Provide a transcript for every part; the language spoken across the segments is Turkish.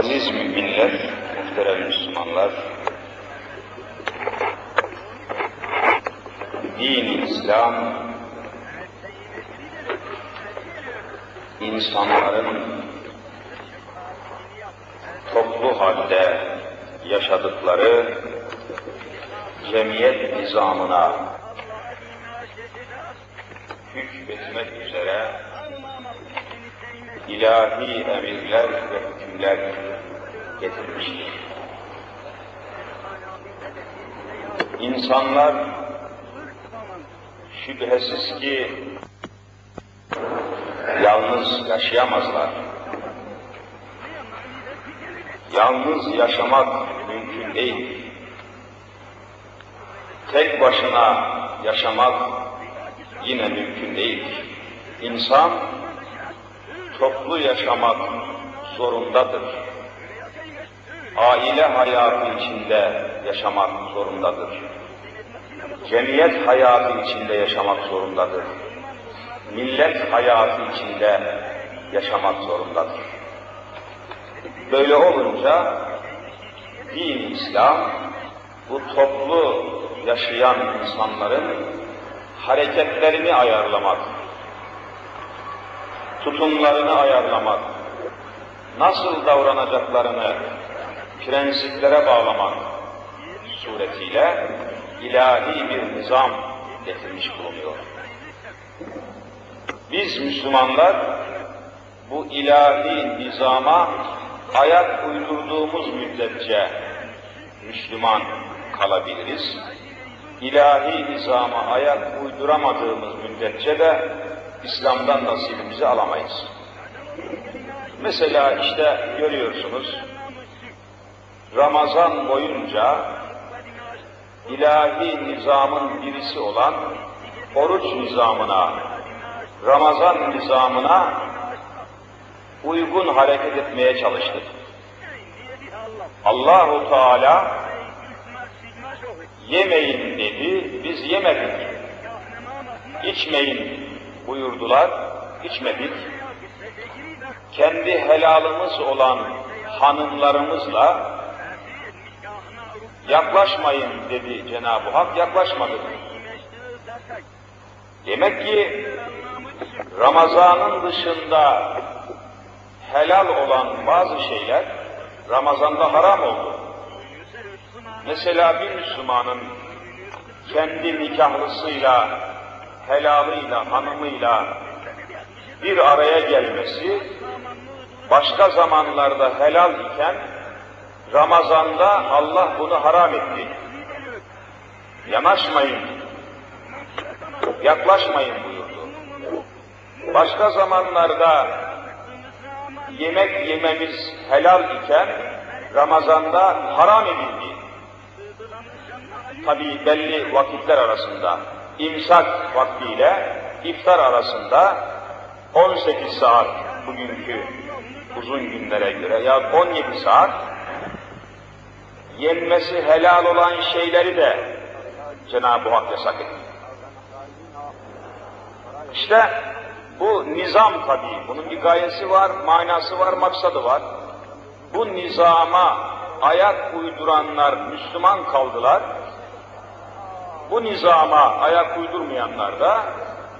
Aziz müminler, muhterem Müslümanlar, din İslam, insanların toplu halde yaşadıkları cemiyet nizamına hükmetmek üzere ilahi emirler ve hükümler getirmiştir. İnsanlar şüphesiz ki yalnız yaşayamazlar. Yalnız yaşamak mümkün değil. Tek başına yaşamak yine mümkün değil. İnsan toplu yaşamak zorundadır. Aile hayatı içinde yaşamak zorundadır. Cemiyet hayatı içinde yaşamak zorundadır. Millet hayatı içinde yaşamak zorundadır. Böyle olunca din İslam bu toplu yaşayan insanların hareketlerini ayarlamak, tutumlarını ayarlamak, nasıl davranacaklarını prensiplere bağlamak suretiyle ilahi bir nizam getirmiş bulunuyor. Biz Müslümanlar bu ilahi nizama ayak uydurduğumuz müddetçe Müslüman kalabiliriz. İlahi nizama ayak uyduramadığımız müddetçe de İslam'dan nasibimizi alamayız. Mesela işte görüyorsunuz, Ramazan boyunca ilahi nizamın birisi olan oruç nizamına, Ramazan nizamına uygun hareket etmeye çalıştık. Allahu Teala yemeyin dedi, biz yemedik. İçmeyin buyurdular, içmedik. Kendi helalımız olan hanımlarımızla yaklaşmayın dedi Cenab-ı Hak, yaklaşmadık. Demek ki Ramazan'ın dışında helal olan bazı şeyler Ramazan'da haram oldu. Mesela bir Müslümanın kendi nikahlısıyla, helalıyla, hanımıyla bir araya gelmesi, başka zamanlarda helal iken, Ramazan'da Allah bunu haram etti. Yanaşmayın, yaklaşmayın buyurdu. Başka zamanlarda yemek yememiz helal iken, Ramazan'da haram edildi. Tabi belli vakitler arasında, imsak vaktiyle iftar arasında 18 saat bugünkü uzun günlere göre ya 17 saat yenmesi helal olan şeyleri de Cenab-ı Hak yasak etti. İşte bu nizam tabii, bunun bir gayesi var, manası var, maksadı var. Bu nizama ayak uyduranlar Müslüman kaldılar. Bu nizama ayak uydurmayanlar da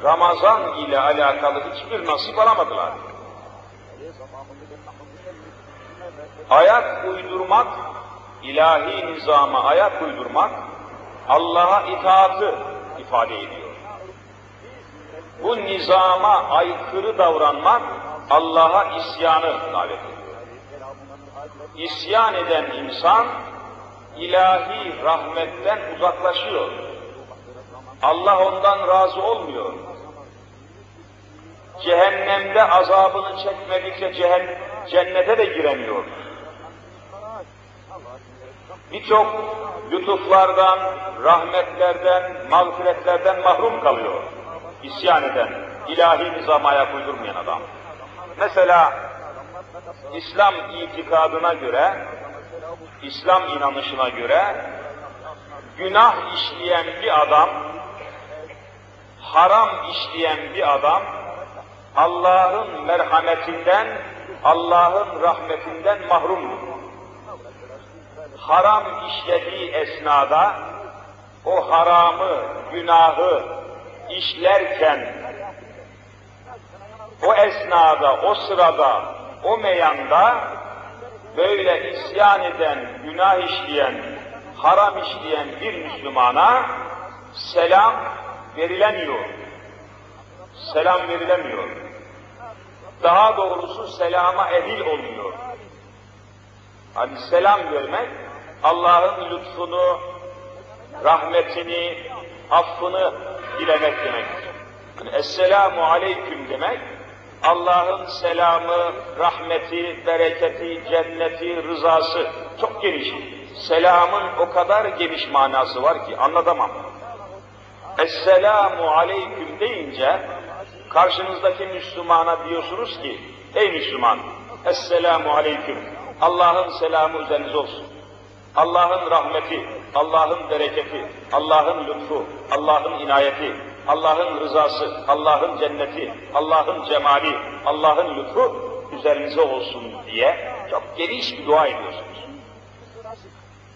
Ramazan ile alakalı hiçbir nasip alamadılar. Ayak uydurmak, ilahi nizama ayak uydurmak, Allah'a itaatı ifade ediyor. Bu nizama aykırı davranmak, Allah'a isyanı davet ediyor. İsyan eden insan, ilahi rahmetten uzaklaşıyor. Allah ondan razı olmuyor. Cehennemde azabını çekmedikçe cehen, cennete de giremiyor. Birçok lütuflardan, rahmetlerden, mağfiretlerden mahrum kalıyor. İsyan eden, ilahi nizama ayak adam. Mesela İslam itikadına göre, İslam inanışına göre günah işleyen bir adam, haram işleyen bir adam Allah'ın merhametinden Allah'ın rahmetinden mahrumdur. Haram işlediği esnada o haramı, günahı işlerken o esnada, o sırada, o meyanda böyle isyan eden, günah işleyen, haram işleyen bir Müslümana selam verilemiyor. Selam verilemiyor. Daha doğrusu selama ehil olmuyor. Hani selam vermek, Allah'ın lütfunu, rahmetini, affını dilemek demektir. Esselamu aleyküm demek, Allah'ın selamı, rahmeti, bereketi, cenneti, rızası çok geniş. Selamın o kadar geniş manası var ki anlatamam. Esselamu aleyküm deyince karşınızdaki Müslümana diyorsunuz ki, ey Müslüman, Esselamu aleyküm, Allah'ın selamı üzerinize olsun. Allah'ın rahmeti, Allah'ın bereketi, Allah'ın lütfu, Allah'ın inayeti, Allah'ın rızası, Allah'ın cenneti, Allah'ın cemali, Allah'ın lütfu üzerinize olsun diye çok geniş bir dua ediyorsunuz.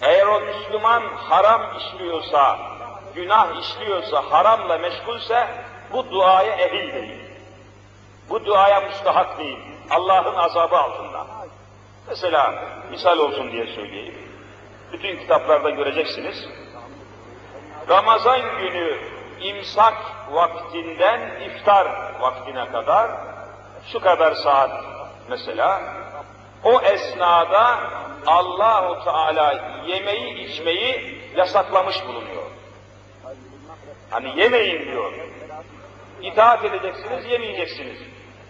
Eğer o Müslüman haram işliyorsa, günah işliyorsa, haramla meşgulse bu duaya ehil değil. Bu duaya müstahak değil. Allah'ın azabı altında. Mesela misal olsun diye söyleyeyim. Bütün kitaplarda göreceksiniz. Ramazan günü imsak vaktinden iftar vaktine kadar şu kadar saat mesela o esnada Allahu Teala yemeği içmeyi yasaklamış bulunuyor. Hani yemeyin diyor. İtaat edeceksiniz, yemeyeceksiniz.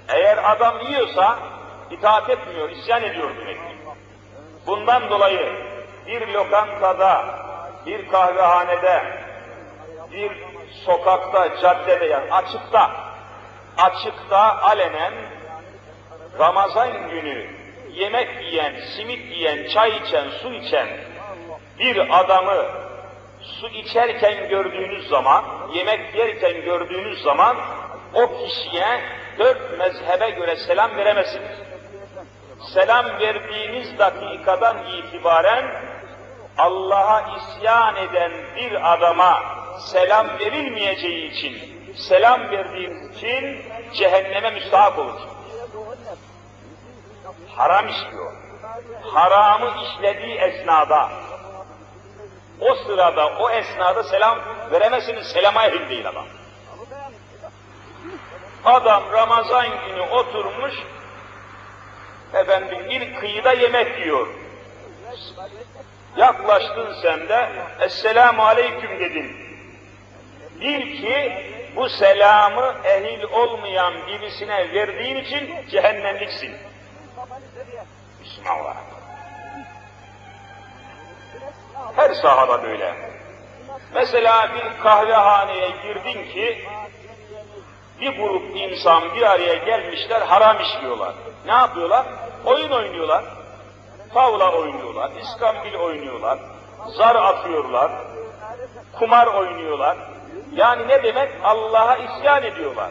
Eğer adam yiyorsa itaat etmiyor, isyan ediyor demektir. Bundan dolayı bir lokantada, bir kahvehanede, bir sokakta, caddede yani açıkta, açıkta alenen Ramazan günü yemek yiyen, simit yiyen, çay içen, su içen bir adamı su içerken gördüğünüz zaman, yemek yerken gördüğünüz zaman o kişiye dört mezhebe göre selam veremezsiniz. Selam verdiğiniz dakikadan itibaren Allah'a isyan eden bir adama selam verilmeyeceği için, selam verdiğiniz için cehenneme müstahak olur. Haram işliyor. Haramı işlediği esnada, o sırada, o esnada selam veremezsiniz, selama ehil değil adam. Adam Ramazan günü oturmuş, efendim bir kıyıda yemek yiyor. Yaklaştın sen de, Esselamu Aleyküm dedin. Bil ki bu selamı ehil olmayan birisine verdiğin için cehennemliksin. Olarak. Her sahada böyle. Mesela bir kahvehaneye girdin ki bir grup insan bir araya gelmişler haram işliyorlar. Ne yapıyorlar? Oyun oynuyorlar. Tavla oynuyorlar, iskambil oynuyorlar, zar atıyorlar, kumar oynuyorlar. Yani ne demek? Allah'a isyan ediyorlar.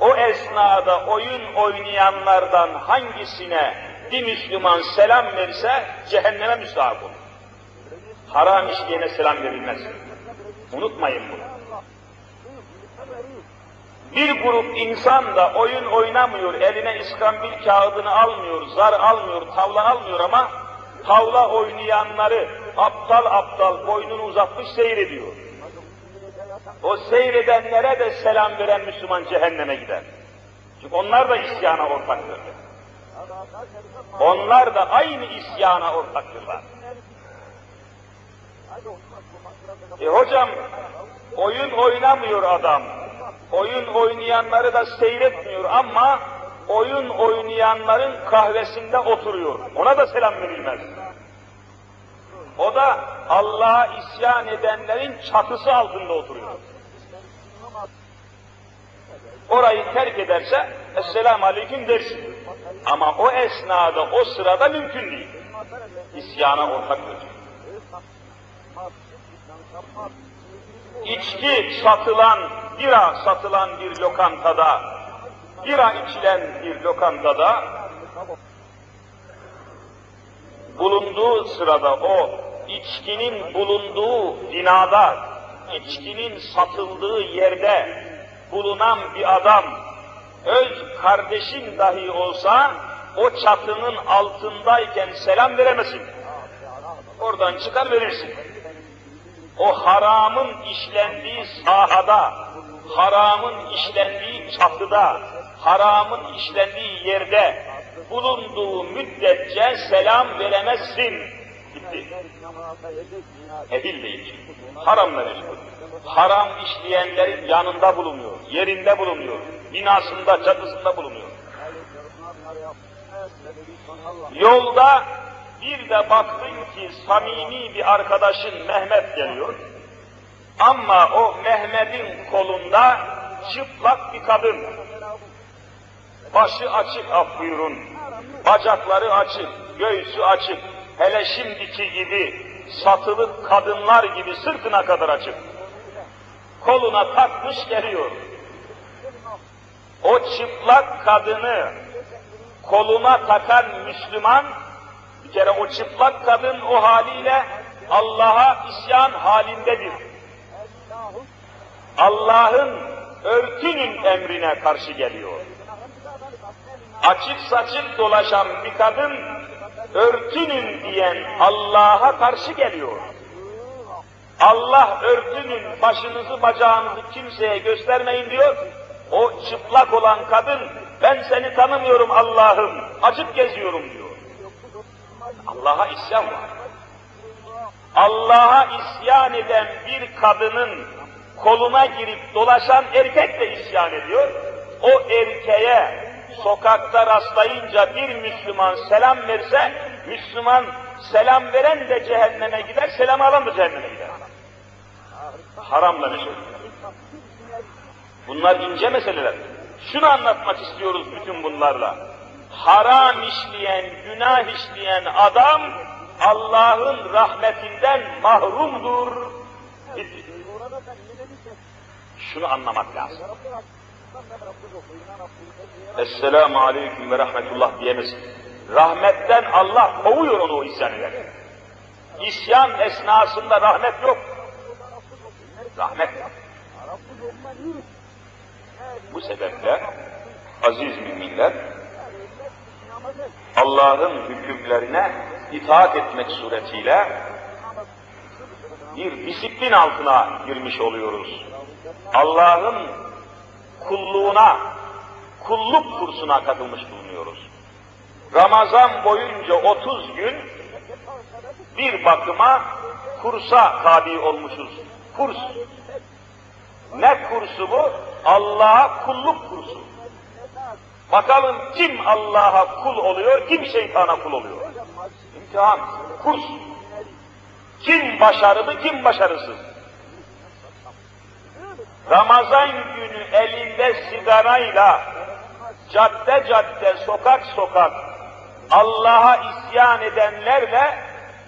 O esnada oyun oynayanlardan hangisine bir Müslüman selam verse cehenneme müstahak olur. Haram işleyene selam verilmez. Unutmayın bunu. Bir grup insan da oyun oynamıyor, eline iskambil kağıdını almıyor, zar almıyor, tavla almıyor ama tavla oynayanları aptal aptal boynunu uzatmış seyrediyor. O seyredenlere de selam veren Müslüman cehenneme gider. Çünkü onlar da isyana ortaktır. Onlar da aynı isyana ortaktırlar. E hocam, oyun oynamıyor adam. Oyun oynayanları da seyretmiyor ama oyun oynayanların kahvesinde oturuyor. Ona da selam verilmez. O da Allah'a isyan edenlerin çatısı altında oturuyor. Orayı terk ederse Esselamu Aleyküm dersin. Ama o esnada, o sırada mümkün değil. İsyana ortaktır. İçki satılan, bira satılan bir lokantada bira içilen bir lokantada bulunduğu sırada o içkinin bulunduğu binada, içkinin satıldığı yerde bulunan bir adam, öz kardeşin dahi olsa o çatının altındayken selam veremezsin. Oradan çıkar verirsin. O haramın işlendiği sahada, haramın işlendiği çatıda, haramın işlendiği yerde bulunduğu müddetçe selam veremezsin. Gitti. Ehil değil. Haramla meşgul. Haram işleyenlerin yanında bulunuyor, yerinde bulunuyor, binasında, çatısında bulunuyor. Yolda bir de baktın ki samimi bir arkadaşın Mehmet geliyor. Ama o Mehmet'in kolunda çıplak bir kadın. Başı açık af buyurun. Bacakları açık, göğsü açık. Hele şimdiki gibi satılık kadınlar gibi sırtına kadar açık. Koluna takmış geliyor. O çıplak kadını koluna takan Müslüman, bir kere o çıplak kadın o haliyle Allah'a isyan halindedir. Allah'ın örtünün emrine karşı geliyor. Açık saçık dolaşan bir kadın, örtünün diyen Allah'a karşı geliyor. Allah örtünün başınızı bacağınızı kimseye göstermeyin diyor. O çıplak olan kadın, ben seni tanımıyorum Allah'ım, açık geziyorum diyor. Allah'a isyan var. Allah'a isyan eden bir kadının koluna girip dolaşan erkek de isyan ediyor. O erkeğe sokakta rastlayınca bir Müslüman selam verse, Müslüman selam veren de cehenneme gider, selam alan da cehenneme gider. Haramla meşgul. Bunlar ince meseleler. Şunu anlatmak istiyoruz bütün bunlarla. Haram işleyen, günah işleyen adam Allah'ın rahmetinden mahrumdur. Şunu anlamak lazım. Esselamu aleyküm ve rahmetullah diyemesin. Rahmetten Allah kovuyor onu o isyan eder. İsyan esnasında rahmet yok. Rahmet yok. Bu sebeple aziz müminler Allah'ın hükümlerine itaat etmek suretiyle bir disiplin altına girmiş oluyoruz. Allah'ın kulluğuna, kulluk kursuna katılmış bulunuyoruz. Ramazan boyunca 30 gün bir bakıma kursa tabi olmuşuz. Kurs. Ne kursu bu? Allah'a kulluk kursu. Bakalım kim Allah'a kul oluyor, kim şeytana kul oluyor. İmtihan, kurs. Kim başarılı, kim başarısız. Ramazan günü elinde sigarayla cadde cadde, sokak sokak Allah'a isyan edenlerle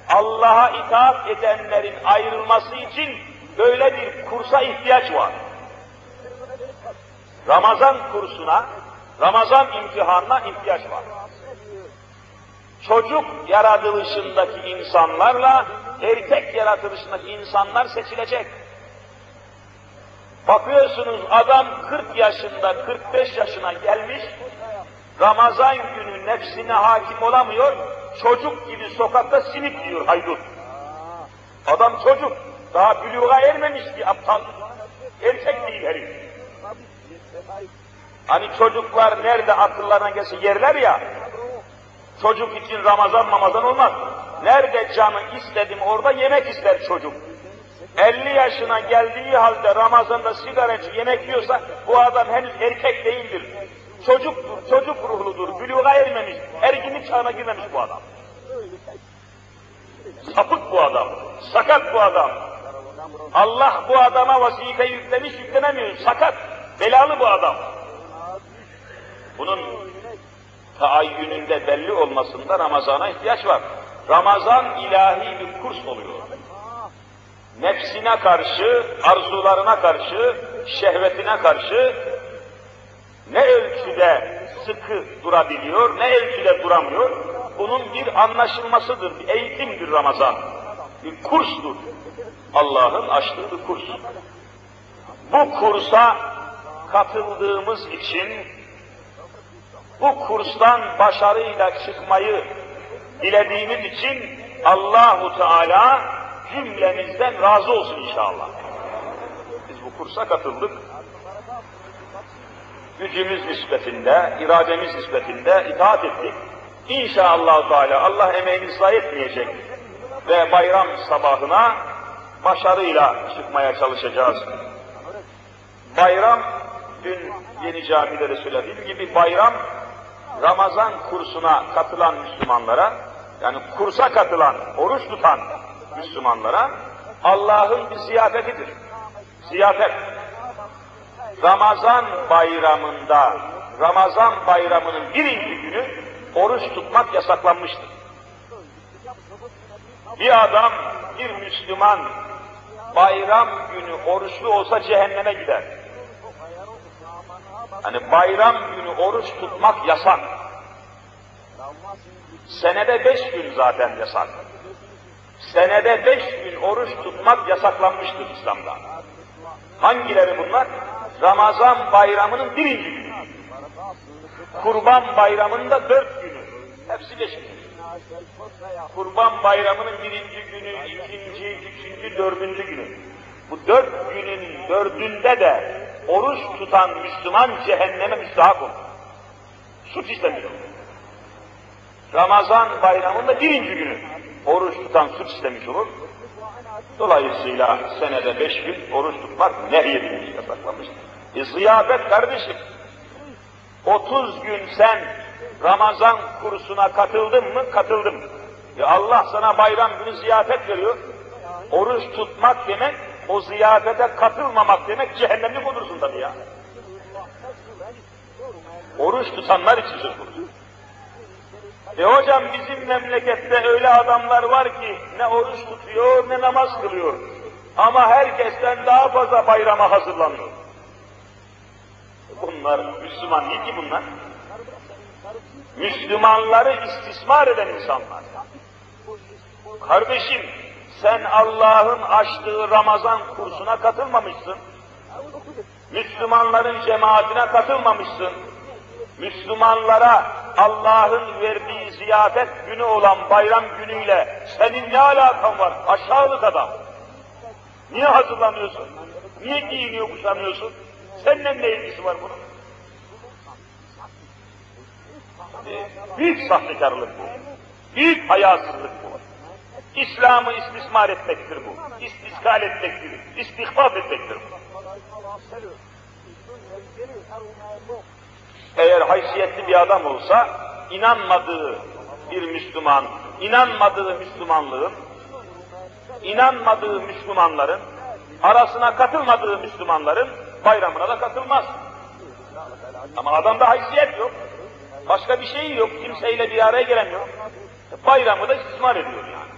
Allah'a itaat edenlerin ayrılması için böyle bir kursa ihtiyaç var. Ramazan kursuna, Ramazan imtihanına ihtiyaç var. Çocuk yaratılışındaki insanlarla erkek yaratılışındaki insanlar seçilecek. Bakıyorsunuz adam 40 yaşında, 45 yaşına gelmiş, Ramazan günü nefsine hakim olamıyor, çocuk gibi sokakta simit diyor haydut. Adam çocuk, daha büluğa ermemiş ki aptal. Erkek değil herif. Hani çocuklar nerede akıllarına gelse yerler ya, çocuk için Ramazan mamazan olmaz. Nerede canı istedim orada yemek ister çocuk. 50 yaşına geldiği halde Ramazan'da sigara içip yemek yiyorsa bu adam henüz erkek değildir. Çocuktur, çocuk ruhludur, büluğa ermemiş, erginlik çağına girmemiş bu adam. Sapık bu adam, sakat bu adam. Allah bu adama vazife yüklemiş, yüklenemiyor, sakat, belalı bu adam. Bunun taayyününde belli olmasında Ramazan'a ihtiyaç var. Ramazan ilahi bir kurs oluyor nefsine karşı, arzularına karşı, şehvetine karşı ne ölçüde sıkı durabiliyor, ne ölçüde duramıyor, bunun bir anlaşılmasıdır, bir eğitimdir Ramazan. Bir kurstur. Allah'ın açtığı bir kurs. Bu kursa katıldığımız için bu kurstan başarıyla çıkmayı dilediğimiz için Allahu Teala cümlemizden razı olsun inşallah. Biz bu kursa katıldık. Gücümüz nispetinde, irademiz nispetinde itaat ettik. İnşallah Teala Allah emeğini zayi etmeyecek ve bayram sabahına başarıyla çıkmaya çalışacağız. Bayram, dün yeni camide de söylediğim gibi bayram, Ramazan kursuna katılan Müslümanlara, yani kursa katılan, oruç tutan Müslümanlara Allah'ın bir ziyafetidir. Ziyafet. Ramazan bayramında, Ramazan bayramının birinci günü oruç tutmak yasaklanmıştır. Bir adam, bir Müslüman bayram günü oruçlu olsa cehenneme gider. Hani bayram günü oruç tutmak yasak. Senede beş gün zaten yasak. Senede beş gün oruç tutmak yasaklanmıştır İslam'da. Hangileri bunlar? Ramazan bayramının birinci günü. Kurban bayramında dört günü. Hepsi beş. Kurban bayramının birinci günü, ikinci, üçüncü, dördüncü günü. Bu dört günün dördünde de oruç tutan Müslüman cehenneme müstahak olur. Suç işlemiş olur. Ramazan bayramında birinci günü oruç tutan suç işlemiş olur. Dolayısıyla senede beş gün oruç tutmak nehyedilmiş, yasaklanmıştır. E ziyafet kardeşim, 30 gün sen Ramazan kursuna katıldın mı? Katıldım. E Allah sana bayram günü ziyafet veriyor. Oruç tutmak demek, o ziyafete katılmamak demek cehennemlik olursun tabii ya. Oruç tutanlar için söz konusu. E hocam bizim memlekette öyle adamlar var ki ne oruç tutuyor ne namaz kılıyor. Ama herkesten daha fazla bayrama hazırlanıyor. Bunlar Müslüman değil ki bunlar. Müslümanları istismar eden insanlar. Kardeşim sen Allah'ın açtığı Ramazan kursuna katılmamışsın. Müslümanların cemaatine katılmamışsın. Müslümanlara Allah'ın verdiği ziyafet günü olan bayram günüyle senin ne alakan var? Aşağılık adam. Niye hazırlanıyorsun? Niye giyiniyor kuşanıyorsun? Seninle ne ilgisi var bunun? Büyük sahtekarlık bu. Büyük hayasızlık bu. İslam'ı istismar etmektir bu. İstiskal etmektir. İstihbap etmektir bu. Eğer haysiyetli bir adam olsa, inanmadığı bir Müslüman, inanmadığı Müslümanlığın, inanmadığı Müslümanların, arasına katılmadığı Müslümanların bayramına da katılmaz. Ama adamda haysiyet yok. Başka bir şey yok. Kimseyle bir araya gelemiyor. Bayramı da istismar ediyor yani.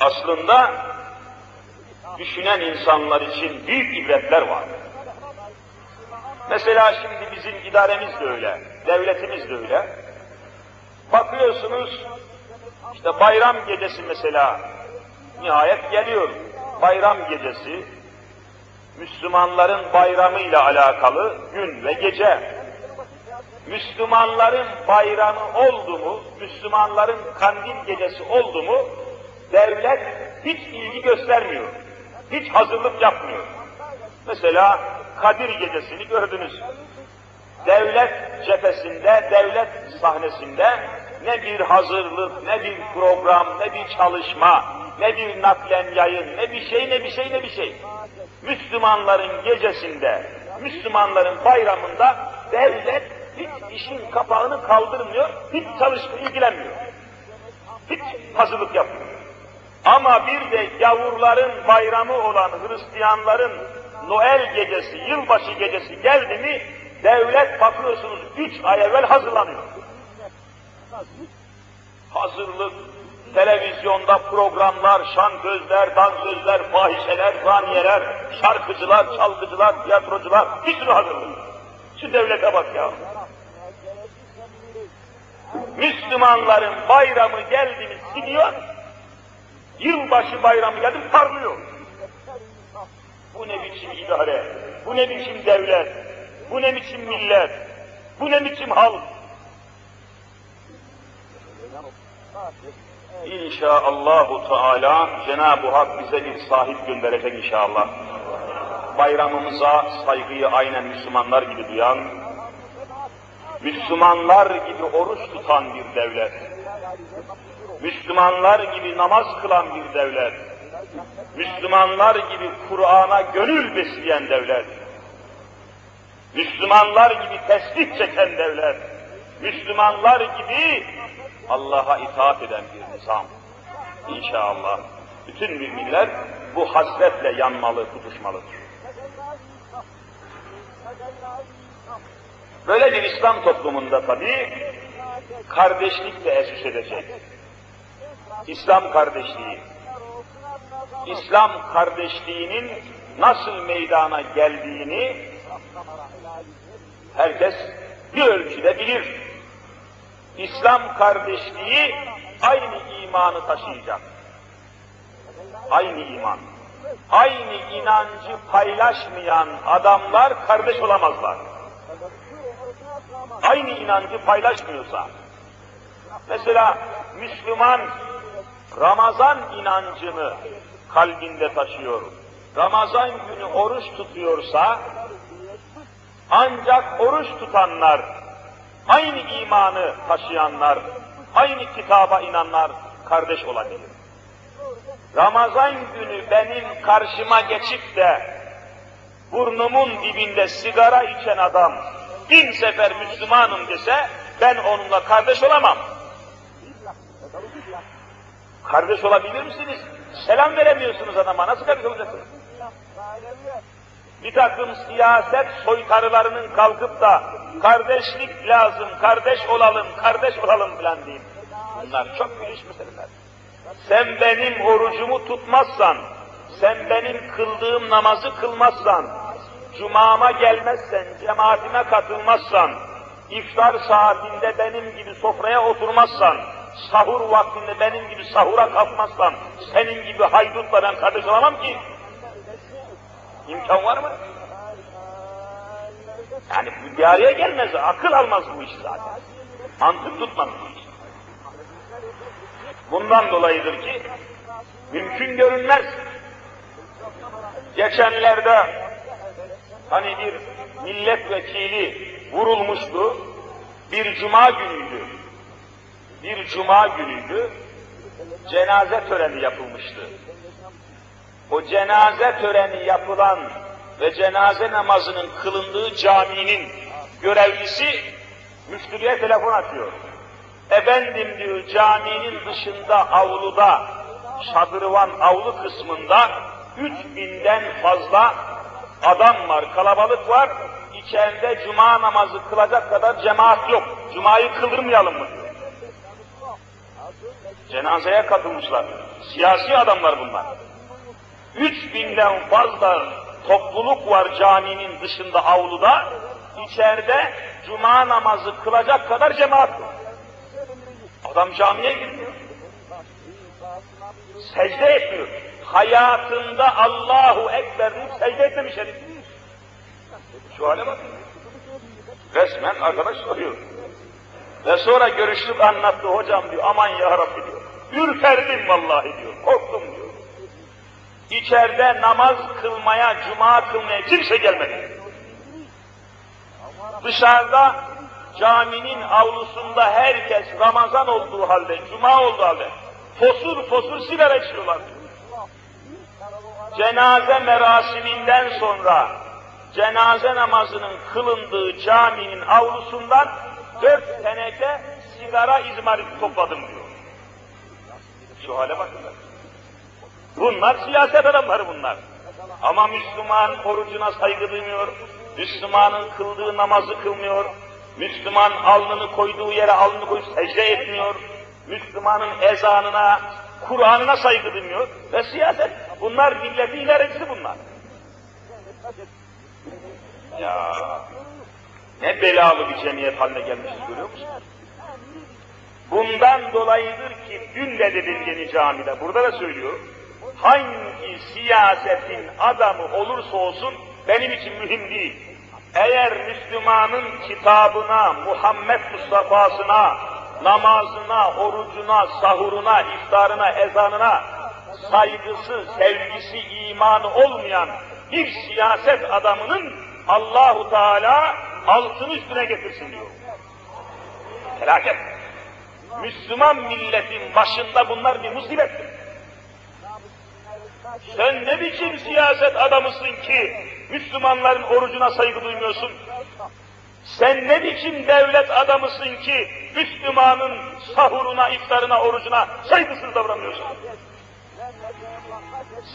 Aslında düşünen insanlar için büyük ibretler var. Mesela şimdi bizim idaremiz de öyle, devletimiz de öyle. Bakıyorsunuz, işte bayram gecesi mesela, nihayet geliyor. Bayram gecesi, Müslümanların bayramıyla alakalı gün ve gece. Müslümanların bayramı oldu mu, Müslümanların kandil gecesi oldu mu, devlet hiç ilgi göstermiyor. Hiç hazırlık yapmıyor. Mesela Kadir gecesini gördünüz. Devlet cephesinde, devlet sahnesinde ne bir hazırlık, ne bir program, ne bir çalışma, ne bir naklen yayın, ne bir şey, ne bir şey, ne bir şey. Müslümanların gecesinde, Müslümanların bayramında devlet hiç işin kapağını kaldırmıyor, hiç çalışma ilgilenmiyor. Hiç hazırlık yapmıyor. Ama bir de gavurların bayramı olan Hristiyanların Noel gecesi, yılbaşı gecesi geldi mi, devlet bakıyorsunuz üç ay evvel hazırlanıyor. Hazırlık, televizyonda programlar, şan gözler, dans sözler, fahişeler, zaniyeler, şarkıcılar, çalgıcılar, tiyatrocular, bir sürü hazırlık. Şu devlete bak ya. Müslümanların bayramı geldi mi siliyor, yılbaşı bayramı geldi mi parlıyor. Bu ne biçim idare, bu ne biçim devlet, bu ne biçim millet, bu ne biçim halk. İnşaallahu Teala Cenab-ı Hak bize bir sahip gönderecek inşallah. Bayramımıza saygıyı aynen Müslümanlar gibi duyan, Müslümanlar gibi oruç tutan bir devlet, Müslümanlar gibi namaz kılan bir devlet, Müslümanlar gibi Kur'an'a gönül besleyen devlet, Müslümanlar gibi tesbih çeken devlet, Müslümanlar gibi Allah'a itaat eden bir nizam. İnşallah bütün müminler bu hasretle yanmalı, tutuşmalıdır. Böyle bir İslam toplumunda tabi kardeşlik de esüs edecek. İslam kardeşliği. İslam kardeşliğinin nasıl meydana geldiğini herkes bir ölçüde bilir. İslam kardeşliği aynı imanı taşıyacak. Aynı iman. Aynı inancı paylaşmayan adamlar kardeş olamazlar. Aynı inancı paylaşmıyorsa, mesela Müslüman Ramazan inancını kalbinde taşıyor, Ramazan günü oruç tutuyorsa, ancak oruç tutanlar, aynı imanı taşıyanlar, aynı kitaba inanlar kardeş olabilir. Ramazan günü benim karşıma geçip de burnumun dibinde sigara içen adam bin sefer Müslümanım dese ben onunla kardeş olamam. Kardeş olabilir misiniz? Selam veremiyorsunuz adama. Nasıl kardeş olacaksınız? Bir takım siyaset soytarılarının kalkıp da kardeşlik lazım, kardeş olalım, kardeş olalım filan diyeyim. Bunlar çok gülüş meseleler. Sen benim orucumu tutmazsan, sen benim kıldığım namazı kılmazsan, cumama gelmezsen, cemaatime katılmazsan, iftar saatinde benim gibi sofraya oturmazsan, sahur vaktinde benim gibi sahura kalkmazsan, senin gibi haydutla ben kardeş olamam ki. İmkan var mı? Yani bir araya gelmez, akıl almaz bu iş zaten. Mantık tutmaz bu iş. Bundan dolayıdır ki, mümkün görünmez. Geçenlerde hani bir milletvekili vurulmuştu, bir cuma günüydü. Bir cuma günüydü, cenaze töreni yapılmıştı. O cenaze töreni yapılan ve cenaze namazının kılındığı caminin görevlisi müftülüğe telefon açıyor. Efendim diyor caminin dışında avluda, şadırvan avlu kısmında üç binden fazla adam var, kalabalık var. İçeride cuma namazı kılacak kadar cemaat yok. Cumayı kıldırmayalım mı diyor. Cenazeye katılmışlar. Siyasi adamlar bunlar. Üç binden fazla topluluk var caminin dışında avluda. İçeride cuma namazı kılacak kadar cemaat var. Adam camiye gidiyor. Secde etmiyor. Hayatında Allahu Ekber deyip secde etmemiş herif. Şu hale bakın. Resmen arkadaş soruyor. Ve sonra görüştük anlattı hocam diyor aman ya Rabbi diyor. Ürperdim vallahi diyor. Korktum diyor. İçeride namaz kılmaya, cuma kılmaya kimse gelmedi. Dışarıda caminin avlusunda herkes Ramazan olduğu halde, cuma olduğu halde fosur fosur sigara içiyorlar. Cenaze merasiminden sonra cenaze namazının kılındığı caminin avlusundan dört teneke sigara izmariti topladım diyor. Şu hale bakın. Bunlar siyaset adamları bunlar. Ama Müslüman orucuna saygı duymuyor, Müslümanın kıldığı namazı kılmıyor, Müslüman alnını koyduğu yere alnını koyup secde etmiyor, Müslümanın ezanına, Kur'an'ına saygı duymuyor ve siyaset. Bunlar milletin ilericisi bunlar. Ya ne belalı bir cemiyet haline gelmişiz görüyor musunuz? Bundan dolayıdır ki dün de dedim yeni camide, burada da söylüyor. Hangi siyasetin adamı olursa olsun benim için mühim değil. Eğer Müslümanın kitabına, Muhammed Mustafa'sına, namazına, orucuna, sahuruna, iftarına, ezanına saygısı, sevgisi, imanı olmayan bir siyaset adamının Allahu Teala altını üstüne getirsin diyor. Felaket. Müslüman milletin başında bunlar bir musibettir. Sen ne biçim siyaset adamısın ki Müslümanların orucuna saygı duymuyorsun? Sen ne biçim devlet adamısın ki Müslümanın sahuruna, iftarına, orucuna saygısız davranıyorsun?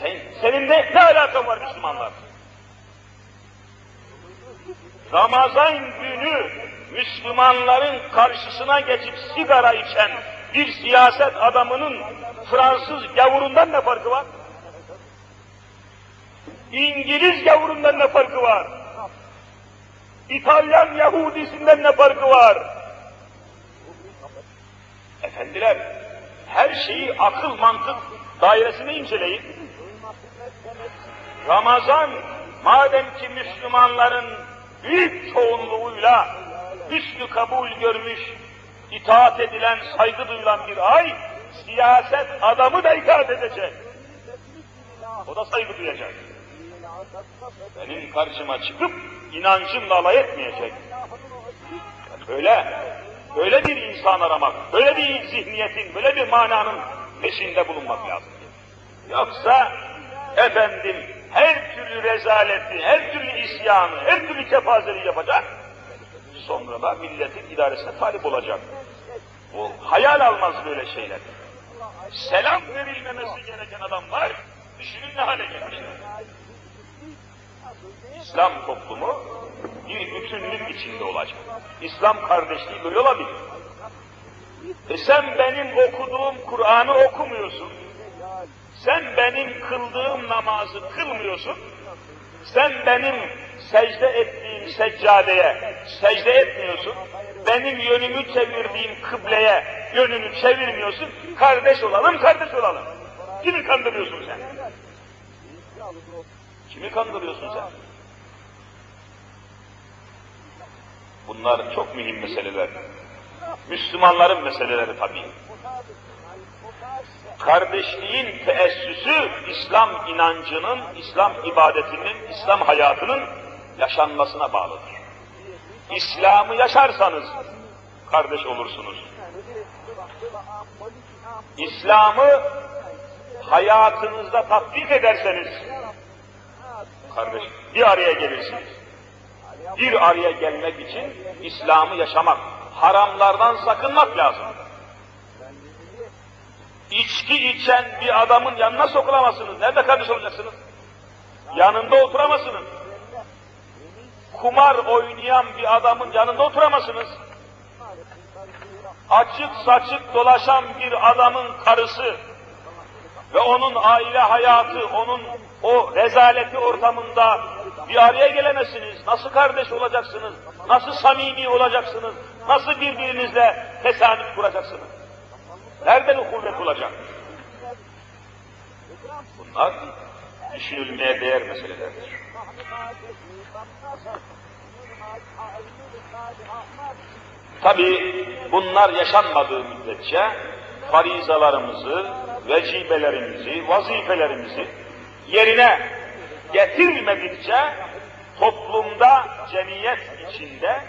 Sen, senin ne, ne alakan var Müslümanlar? Ramazan günü Müslümanların karşısına geçip sigara içen bir siyaset adamının Fransız gavurundan ne farkı var? İngiliz gavurundan ne farkı var? İtalyan Yahudisinden ne farkı var? Efendiler, her şeyi akıl mantık dairesinde inceleyin. Ramazan, madem ki Müslümanların büyük çoğunluğuyla üstü kabul görmüş, itaat edilen, saygı duyulan bir ay, siyaset adamı da itaat edecek. O da saygı duyacak. Benim karşıma çıkıp inancımla alay etmeyecek. Böyle, böyle bir insan aramak, böyle bir zihniyetin, böyle bir mananın peşinde bulunmak lazım. Yoksa efendim her türlü rezaleti, her türlü isyanı, her türlü kefazeliği yapacak, sonra da milletin idaresine talip olacak. Bu hayal almaz böyle şeyler. Selam verilmemesi gereken adamlar, düşünün ne hale gelmişler. İslam toplumu bir bütünlük içinde olacak. İslam kardeşliği böyle olabilir. E sen benim okuduğum Kur'an'ı okumuyorsun. Sen benim kıldığım namazı kılmıyorsun. Sen benim secde ettiğim seccadeye secde etmiyorsun. Benim yönümü çevirdiğim kıbleye yönünü çevirmiyorsun. Kardeş olalım, kardeş olalım. Kimi kandırıyorsun sen? Kimi kandırıyorsun sen? Bunlar çok mühim meseleler. Müslümanların meseleleri tabii. Kardeşliğin teessüsü İslam inancının, İslam ibadetinin, İslam hayatının yaşanmasına bağlıdır. İslam'ı yaşarsanız kardeş olursunuz. İslam'ı hayatınızda tatbik ederseniz kardeş bir araya gelirsiniz. Bir araya gelmek için İslam'ı yaşamak, haramlardan sakınmak lazım. İçki içen bir adamın yanına sokulamazsınız. Nerede kardeş olacaksınız? Yanında oturamazsınız. Kumar oynayan bir adamın yanında oturamazsınız. Açık saçık dolaşan bir adamın karısı ve onun aile hayatı, onun o rezaleti ortamında bir araya gelemezsiniz. Nasıl kardeş olacaksınız? Nasıl samimi olacaksınız? Nasıl birbirinizle tesanüt kuracaksınız? Nereden kuvvet olacak? Bunlar düşünülmeye değer meselelerdir. Tabi bunlar yaşanmadığı müddetçe farizalarımızı, vecibelerimizi, vazifelerimizi yerine getirmedikçe toplumda, cemiyet içinde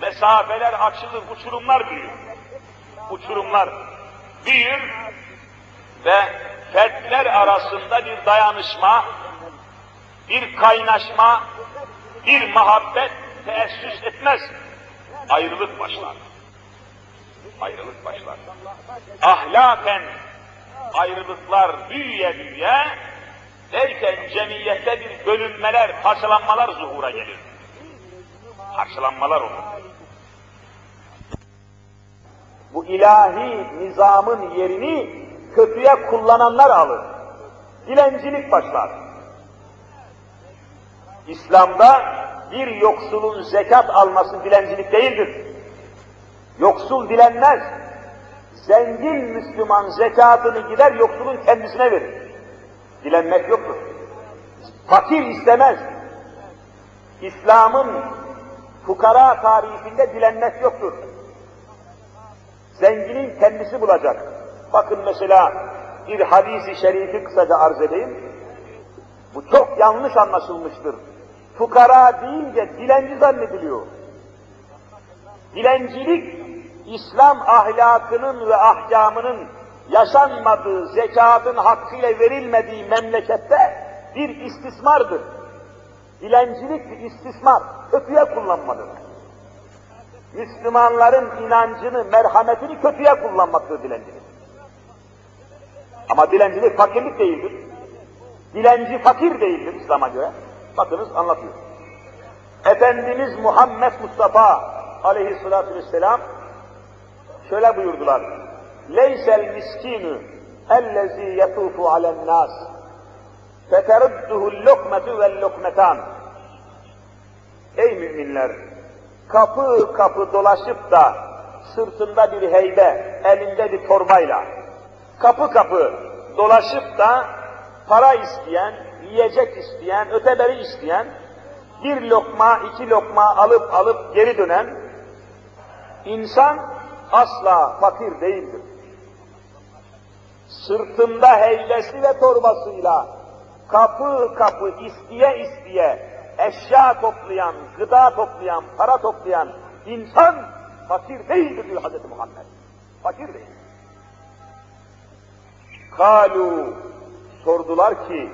mesafeler açılır, uçurumlar büyür. Uçurumlar büyür ve fertler arasında bir dayanışma, bir kaynaşma, bir muhabbet teessüs etmez. Ayrılık başlar. Ayrılık başlar. Ahlaken ayrılıklar büyüye büyüye derken cemiyette bir bölünmeler, parçalanmalar zuhura gelir. Parçalanmalar olur. Bu ilahi nizamın yerini kötüye kullananlar alır. Dilencilik başlar. İslam'da bir yoksulun zekat alması dilencilik değildir. Yoksul dilenmez. Zengin Müslüman zekatını gider yoksulun kendisine verir. Dilenmek yoktur. Fakir istemez. İslam'ın fukara tarihinde dilenmek yoktur. Zenginin kendisi bulacak. Bakın mesela bir hadisi şerifi kısaca arz edeyim. Bu çok yanlış anlaşılmıştır. Fukara deyince dilenci zannediliyor. Dilencilik, İslam ahlakının ve ahkamının yaşanmadığı, zekatın hakkıyla verilmediği memlekette bir istismardır. Dilencilik bir istismar, kötüye kullanmadır. Müslümanların inancını, merhametini kötüye kullanmaktır dilencilik. Ama dilencilik fakirlik değildir. Dilenci fakir değildir İslam'a göre. Bakınız anlatıyor. Efendimiz Muhammed Mustafa aleyhissalatü vesselam şöyle buyurdular. Leysel miskinu ellezî yetufu alen nas feterudduhul lokmetu vel lokmetan Ey müminler! Kapı kapı dolaşıp da sırtında bir heybe, elinde bir torbayla kapı kapı dolaşıp da para isteyen, yiyecek isteyen, öteberi isteyen, bir lokma, iki lokma alıp alıp geri dönen insan asla fakir değildir. Sırtında heybesi ve torbasıyla kapı kapı isteye isteye eşya toplayan, gıda toplayan, para toplayan insan fakir değildir diyor Hz. Muhammed. Fakir değil. Kalu sordular ki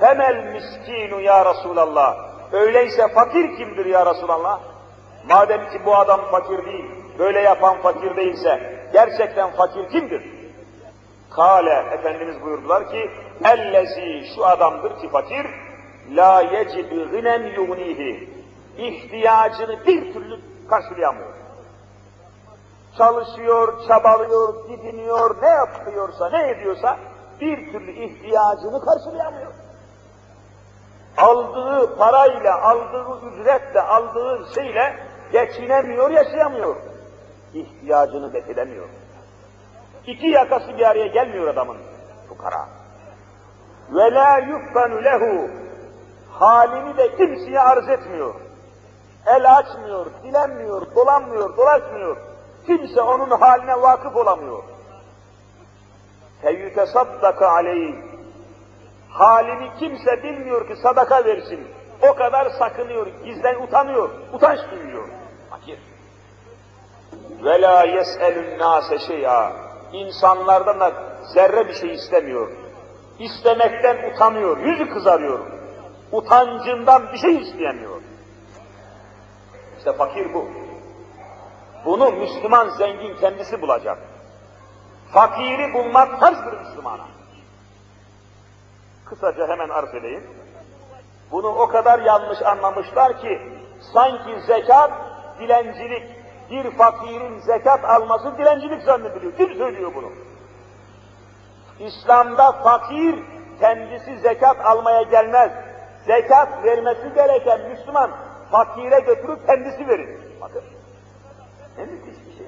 Temel miskinu ya Resulallah. Öyleyse fakir kimdir ya Resulallah? Madem ki bu adam fakir değil, böyle yapan fakir değilse, gerçekten fakir kimdir? Kale, Efendimiz buyurdular ki, ellezi şu adamdır ki fakir, la yecibü gınen yugnihi. İhtiyacını bir türlü karşılayamıyor. Çalışıyor, çabalıyor, didiniyor, ne yapıyorsa, ne ediyorsa bir türlü ihtiyacını karşılayamıyor aldığı parayla, aldığı ücretle, aldığı şeyle geçinemiyor, yaşayamıyor. İhtiyacını betilemiyor. İki yakası bir araya gelmiyor adamın fukara. Ve la yuffanu lehu halini de kimseye arz etmiyor. El açmıyor, dilenmiyor, dolanmıyor, dolaşmıyor. Kimse onun haline vakıf olamıyor. Feyyütesaddaka aleyh halini kimse bilmiyor ki sadaka versin. O kadar sakınıyor, gizlen utanıyor, utanç duyuyor. Fakir. Ve la yes'elün nase şey'a. İnsanlardan da zerre bir şey istemiyor. İstemekten utanıyor, yüzü kızarıyor. Utancından bir şey isteyemiyor. İşte fakir bu. Bunu Müslüman zengin kendisi bulacak. Fakiri bulmak tarzdır Müslümana kısaca hemen arz edeyim. Bunu o kadar yanlış anlamışlar ki sanki zekat dilencilik, bir fakirin zekat alması dilencilik zannediliyor. Kim söylüyor bunu? İslam'da fakir kendisi zekat almaya gelmez. Zekat vermesi gereken Müslüman fakire götürüp kendisi verir. Bakın. Ne müthiş bir şey.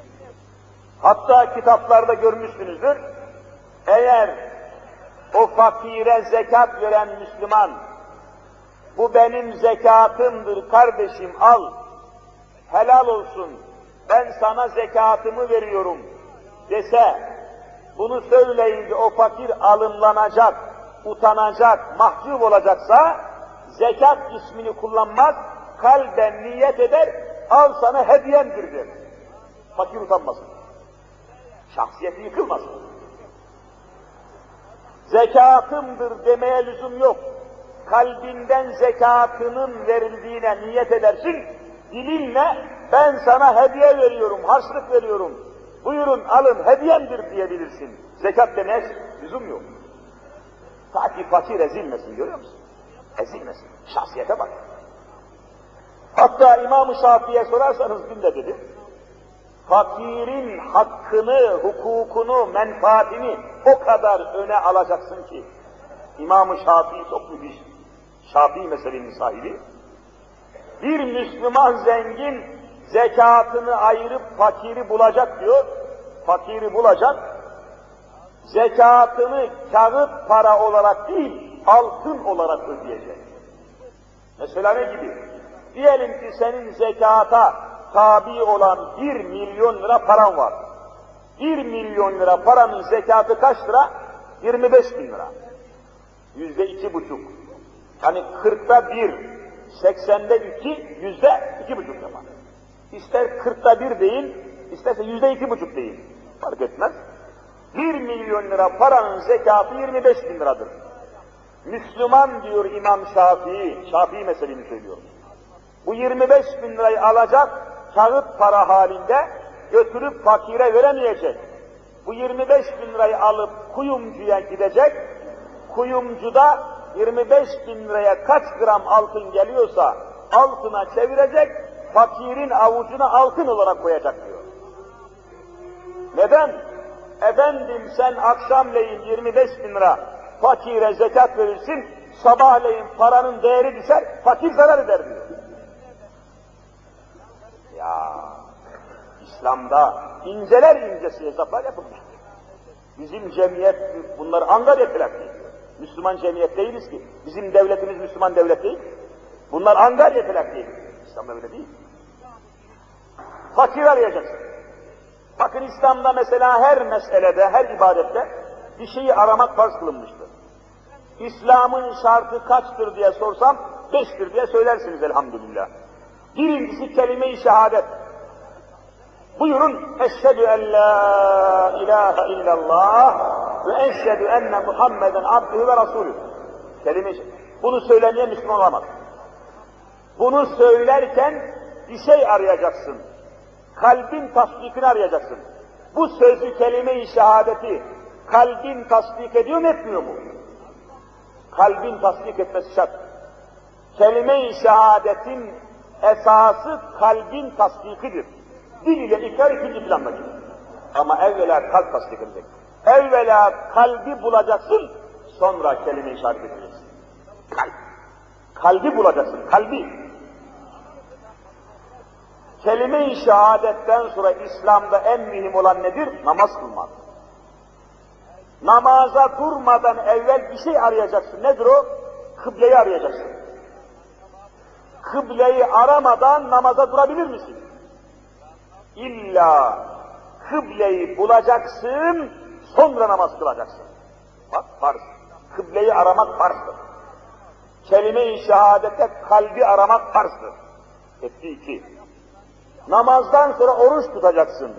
Hatta kitaplarda görmüşsünüzdür. Eğer o fakire zekat veren Müslüman, bu benim zekatımdır kardeşim al, helal olsun, ben sana zekatımı veriyorum dese, bunu söyleyince o fakir alımlanacak, utanacak, mahcup olacaksa, zekat ismini kullanmaz, kalben niyet eder, al sana hediyemdir der. Fakir utanmasın. Şahsiyeti yıkılmasın zekatımdır demeye lüzum yok. Kalbinden zekatının verildiğine niyet edersin, dilinle ben sana hediye veriyorum, harçlık veriyorum, buyurun alın hediyemdir diyebilirsin. Zekat demeye lüzum yok. Ta ki fakir ezilmesin görüyor musun? Ezilmesin. Şahsiyete bak. Hatta İmam-ı Şafii'ye sorarsanız dün de dedi, fakirin hakkını, hukukunu, menfaatini o kadar öne alacaksın ki, İmam-ı Şafii çok müthiş, Şafii mezhebinin sahibi, bir Müslüman zengin zekatını ayırıp fakiri bulacak diyor, fakiri bulacak, zekatını kağıt para olarak değil, altın olarak ödeyecek. Mesela ne gibi? Diyelim ki senin zekata tabi olan bir milyon lira paran var. Bir milyon lira paranın zekatı kaç lira? 25 bin lira. Yüzde iki buçuk. Hani kırkta bir, seksende iki, yüzde iki buçuk yapar. İster kırkta bir değil, isterse yüzde iki buçuk değil. Fark etmez. Bir milyon lira paranın zekatı 25 bin liradır. Müslüman diyor İmam Şafii, Şafii meselini söylüyorum. Bu 25 bin lirayı alacak, kağıt para halinde götürüp fakire veremeyecek. Bu 25 bin lirayı alıp kuyumcuya gidecek, kuyumcuda 25 bin liraya kaç gram altın geliyorsa altına çevirecek, fakirin avucuna altın olarak koyacak diyor. Neden? Efendim sen akşamleyin 25 bin lira fakire zekat verirsin, sabahleyin paranın değeri düşer, fakir zarar eder diyor. Ya İslam'da inceler incesi hesaplar yapılmış. Bizim cemiyet bunları Angarya telakki Müslüman cemiyet değiliz ki. Bizim devletimiz Müslüman devlet değil. Bunlar Angarya telakki İslam öyle değil. Fakir arayacaksın. Bakın İslam'da mesela her meselede, her ibadette bir şeyi aramak farz kılınmıştır. İslam'ın şartı kaçtır diye sorsam, beştir diye söylersiniz elhamdülillah. Birincisi kelime-i şehadet. Buyurun, eşhedü en la ilahe illallah ve eşhedü enne Muhammeden abdühü ve rasulü. Kelime Bunu söylemeye Müslüman olamaz. Bunu söylerken bir şey arayacaksın. Kalbin tasdikini arayacaksın. Bu sözü kelime-i şehadeti kalbin tasdik ediyor mu etmiyor mu? Kalbin tasdik etmesi şart. Kelime-i şehadetin esası kalbin tasdikidir. Dil ile ikrar ikinci planda gelir. Ama evvela kalp tasdik edecek. Evvela kalbi bulacaksın, sonra kelime-i şehadet edeceksin. Kalp. Kalbi bulacaksın, kalbi. Kelime-i şehadetten sonra İslam'da en mühim olan nedir? Namaz kılmak. Namaza durmadan evvel bir şey arayacaksın. Nedir o? Kıbleyi arayacaksın. Kıbleyi aramadan namaza durabilir misin? İlla kıbleyi bulacaksın, sonra namaz kılacaksın. Bak farz. Kıbleyi aramak farzdır. Kelime-i şehadete kalbi aramak farzdır. Etti iki. Namazdan sonra oruç tutacaksın.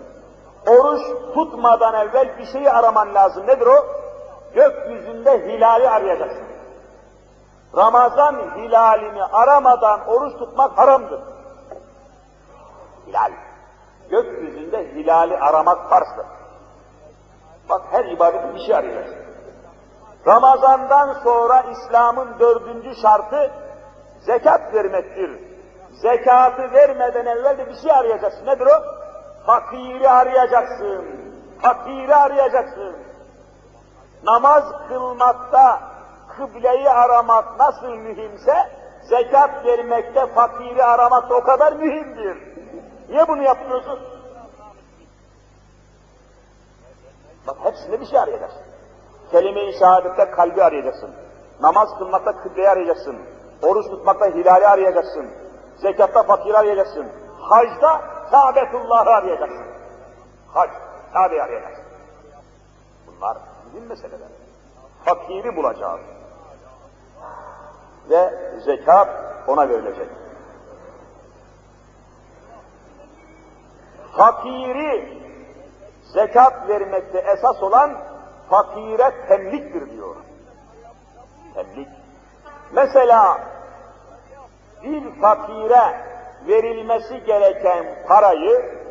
Oruç tutmadan evvel bir şeyi araman lazım. Nedir o? Gökyüzünde hilali arayacaksın. Ramazan hilalini aramadan oruç tutmak haramdır. Hilal. Gökyüzünde hilali aramak farzdır. Bak her ibadetin bir şey arayacaksın. Ramazandan sonra İslam'ın dördüncü şartı zekat vermektir. Zekatı vermeden evvel de bir şey arayacaksın. Nedir o? Fakiri arayacaksın. Fakiri arayacaksın. Namaz kılmakta kıbleyi aramak nasıl mühimse, zekat vermekte fakiri aramak o kadar mühimdir. Niye bunu yapıyorsun? Bak hepsinde bir şey arayacaksın. Kelime-i şehadette kalbi arayacaksın. Namaz kılmakta kıbleyi arayacaksın. Oruç tutmakta hilali arayacaksın. Zekatta fakir arayacaksın. Hacda Kâbetullah'ı arayacaksın. Hac, Kabe'yi arayacaksın. Bunlar bizim meseleler. Fakiri bulacağız. Ve zekat ona verilecek. Fakiri zekat vermekte esas olan fakire temliktir diyor. Temlik. Mesela bir fakire verilmesi gereken parayı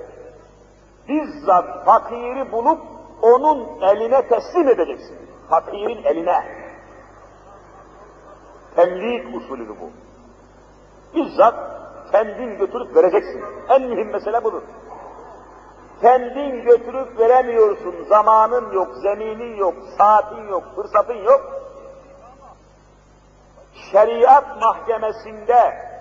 bizzat fakiri bulup onun eline teslim edeceksin. Fakirin eline. Temlik usulü bu. Bizzat kendin götürüp vereceksin. En mühim mesele budur. kendin götürüp veremiyorsun, zamanın yok, zeminin yok, saatin yok, fırsatın yok. Şeriat mahkemesinde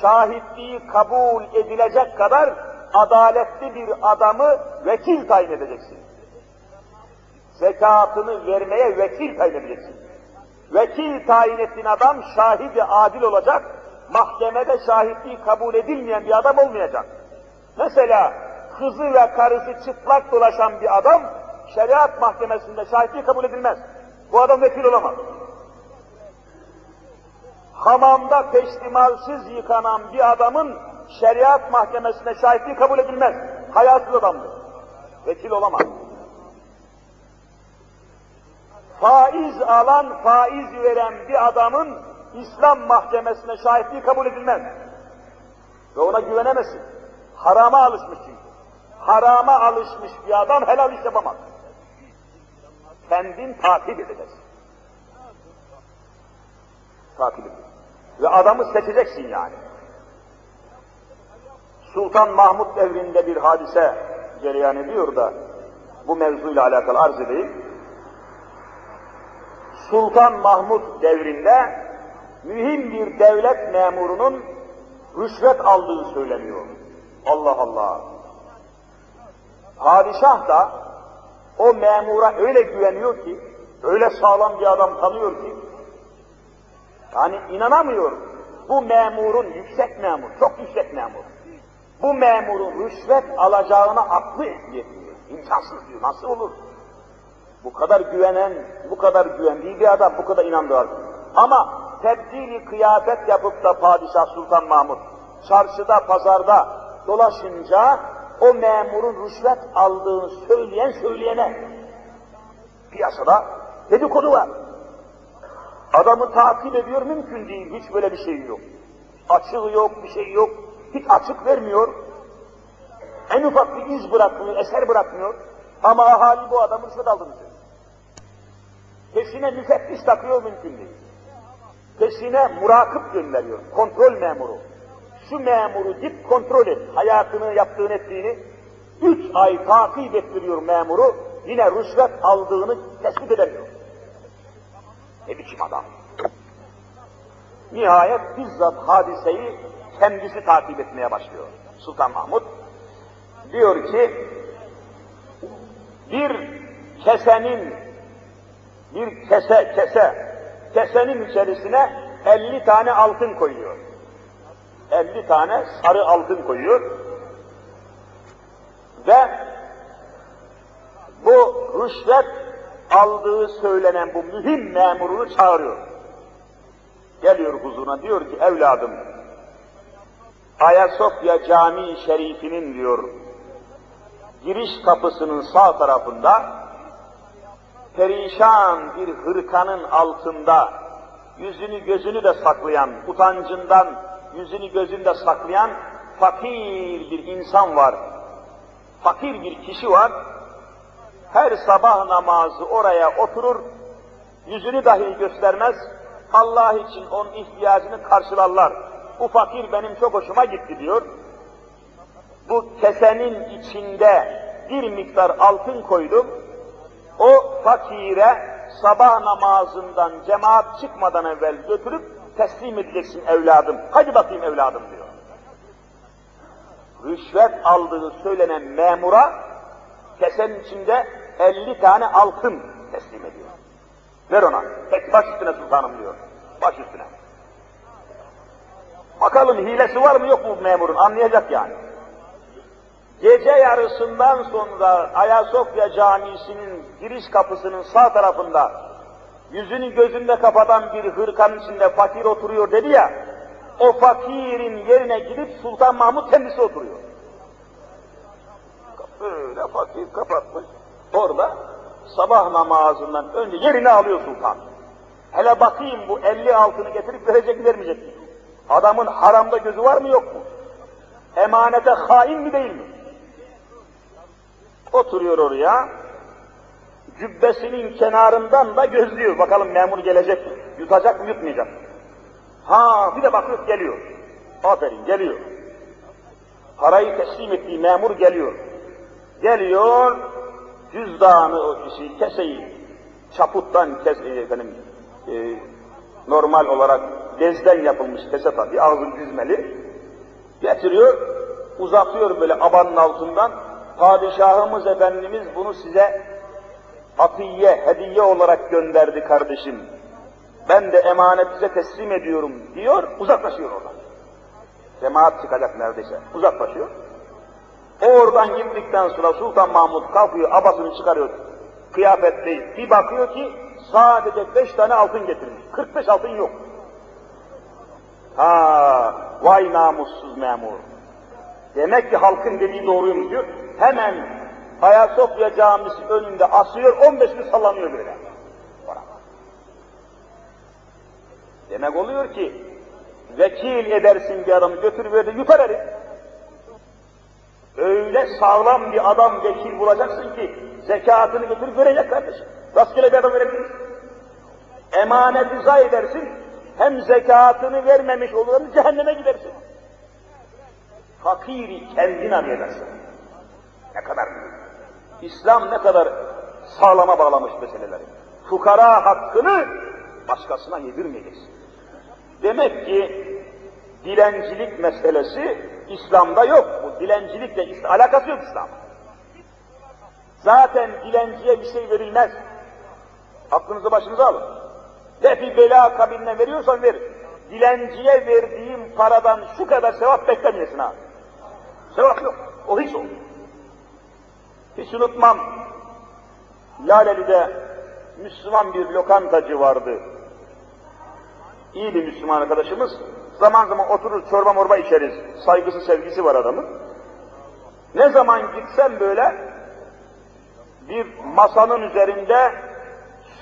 şahitliği kabul edilecek kadar adaletli bir adamı vekil tayin edeceksin. Zekatını vermeye vekil tayin edeceksin. Vekil tayin ettiğin adam şahidi adil olacak, mahkemede şahitliği kabul edilmeyen bir adam olmayacak. Mesela kızı ve karısı çıplak dolaşan bir adam, şeriat mahkemesinde şahitliği kabul edilmez. Bu adam vekil olamaz. Hamamda peştimalsiz yıkanan bir adamın şeriat mahkemesinde şahitliği kabul edilmez. Hayasız adamdır. Vekil olamaz. Faiz alan, faiz veren bir adamın İslam mahkemesine şahitliği kabul edilmez. Ve ona güvenemezsin. Harama alışmış çünkü. Harama alışmış bir adam helal iş yapamaz. Kendin takip edeceksin. Edeceksin. Ve adamı seçeceksin yani. Sultan Mahmud devrinde bir hadise cereyan ediyor da bu mevzuyla alakalı arz edeyim. Sultan Mahmud devrinde mühim bir devlet memurunun rüşvet aldığı söyleniyor. Allah Allah. Padişah da o memura öyle güveniyor ki, öyle sağlam bir adam tanıyor ki, yani inanamıyor bu memurun yüksek memur, çok yüksek memur. Bu memurun rüşvet alacağına aklı yetmiyor. İmkansız diyor, nasıl olur? Bu kadar güvenen, bu kadar güvendiği bir adam, bu kadar inandığı Ama tebdili kıyafet yapıp da Padişah Sultan Mahmut çarşıda, pazarda dolaşınca o memurun rüşvet aldığını söyleyen söyleyene piyasada dedikodu var. Adamı takip ediyor mümkün değil, hiç böyle bir şey yok. Açığı yok, bir şey yok, hiç açık vermiyor. En ufak bir iz bırakmıyor, eser bırakmıyor. Ama ahali bu adamın aldığını söylüyor. Peşine müfettiş takıyor mümkün değil. Peşine murakip gönderiyor, kontrol memuru. Şu memuru dip kontrol et, hayatını yaptığını ettiğini. Üç ay takip ettiriyor memuru, yine rüşvet aldığını tespit edemiyor. Ne biçim adam? Nihayet bizzat hadiseyi kendisi takip etmeye başlıyor. Sultan Mahmud diyor ki, bir kesenin bir kese kese, kesenin içerisine 50 tane altın koyuyor. 50 tane sarı altın koyuyor. Ve bu rüşvet aldığı söylenen bu mühim memurunu çağırıyor. Geliyor huzuruna diyor ki evladım Ayasofya Camii Şerifinin diyor giriş kapısının sağ tarafında perişan bir hırkanın altında yüzünü gözünü de saklayan, utancından yüzünü gözünü de saklayan fakir bir insan var. Fakir bir kişi var. Her sabah namazı oraya oturur, yüzünü dahi göstermez, Allah için onun ihtiyacını karşılarlar. Bu fakir benim çok hoşuma gitti diyor. Bu kesenin içinde bir miktar altın koydum, o fakire sabah namazından cemaat çıkmadan evvel götürüp teslim edeceksin evladım. Hadi bakayım evladım diyor. Rüşvet aldığı söylenen memura kesenin içinde 50 tane altın teslim ediyor. Ver ona. Tek baş üstüne sultanım diyor. Baş üstüne. Bakalım hilesi var mı yok mu memurun anlayacak yani. Gece yarısından sonra Ayasofya Camisi'nin giriş kapısının sağ tarafında yüzünü gözünde kapatan bir hırkanın içinde fakir oturuyor dedi ya, o fakirin yerine gidip Sultan Mahmut kendisi oturuyor. Böyle fakir kapatmış. Orada sabah namazından önce yerini alıyor sultan. Hele bakayım bu elli altını getirip verecek vermeyecek mi? Adamın haramda gözü var mı yok mu? Emanete hain mi değil mi? Oturuyor oraya, cübbesinin kenarından da gözlüyor. Bakalım memur gelecek mi? Yutacak mı, yutmayacak mı? Ha, bir de bakıyor geliyor. Aferin, geliyor. Parayı teslim ettiği memur geliyor. Geliyor, cüzdanı, o kişi, keseyi, çaputtan kes, efendim, e, normal olarak bezden yapılmış kese tabii, ağzın düzmeli, getiriyor, uzatıyor böyle abanın altından, padişahımız efendimiz bunu size atiye, hediye olarak gönderdi kardeşim. Ben de emanet size teslim ediyorum diyor, uzaklaşıyor oradan. Cemaat çıkacak neredeyse, uzaklaşıyor. O oradan gittikten sonra Sultan Mahmud kalkıyor, abasını çıkarıyor, kıyafetleyi. Bir bakıyor ki sadece beş tane altın getirmiş. 45 altın yok. Ha, vay namussuz memur. Demek ki halkın dediği doğruymuş diyor. Hemen Ayasofya Camisi önünde asıyor, 15 gün sallanıyor böyle. Demek oluyor ki vekil edersin bir adamı götür verdi yutar herif. Öyle sağlam bir adam vekil bulacaksın ki zekatını götürüp verecek kardeşim. Rastgele bir adam verebilir. Emaneti zayi edersin, hem zekatını vermemiş olursun, cehenneme gidersin. Fakiri kendin arıyorsun. Ne kadar İslam ne kadar sağlama bağlamış meseleleri. Fukara hakkını başkasına yedirmeyeceksin. Demek ki dilencilik meselesi İslam'da yok. Bu dilencilikle alakası yok İslam. Zaten dilenciye bir şey verilmez. Aklınızı başınıza alın. Ve bir bela akabinde veriyorsan ver. Dilenciye verdiğim paradan şu kadar sevap beklemeyesin ha. Sevap yok. O hiç olmuyor. Hiç unutmam. Laleli'de Müslüman bir lokantacı vardı. İyi bir Müslüman arkadaşımız. Zaman zaman oturur çorba morba içeriz. Saygısı sevgisi var adamın. Ne zaman gitsem böyle bir masanın üzerinde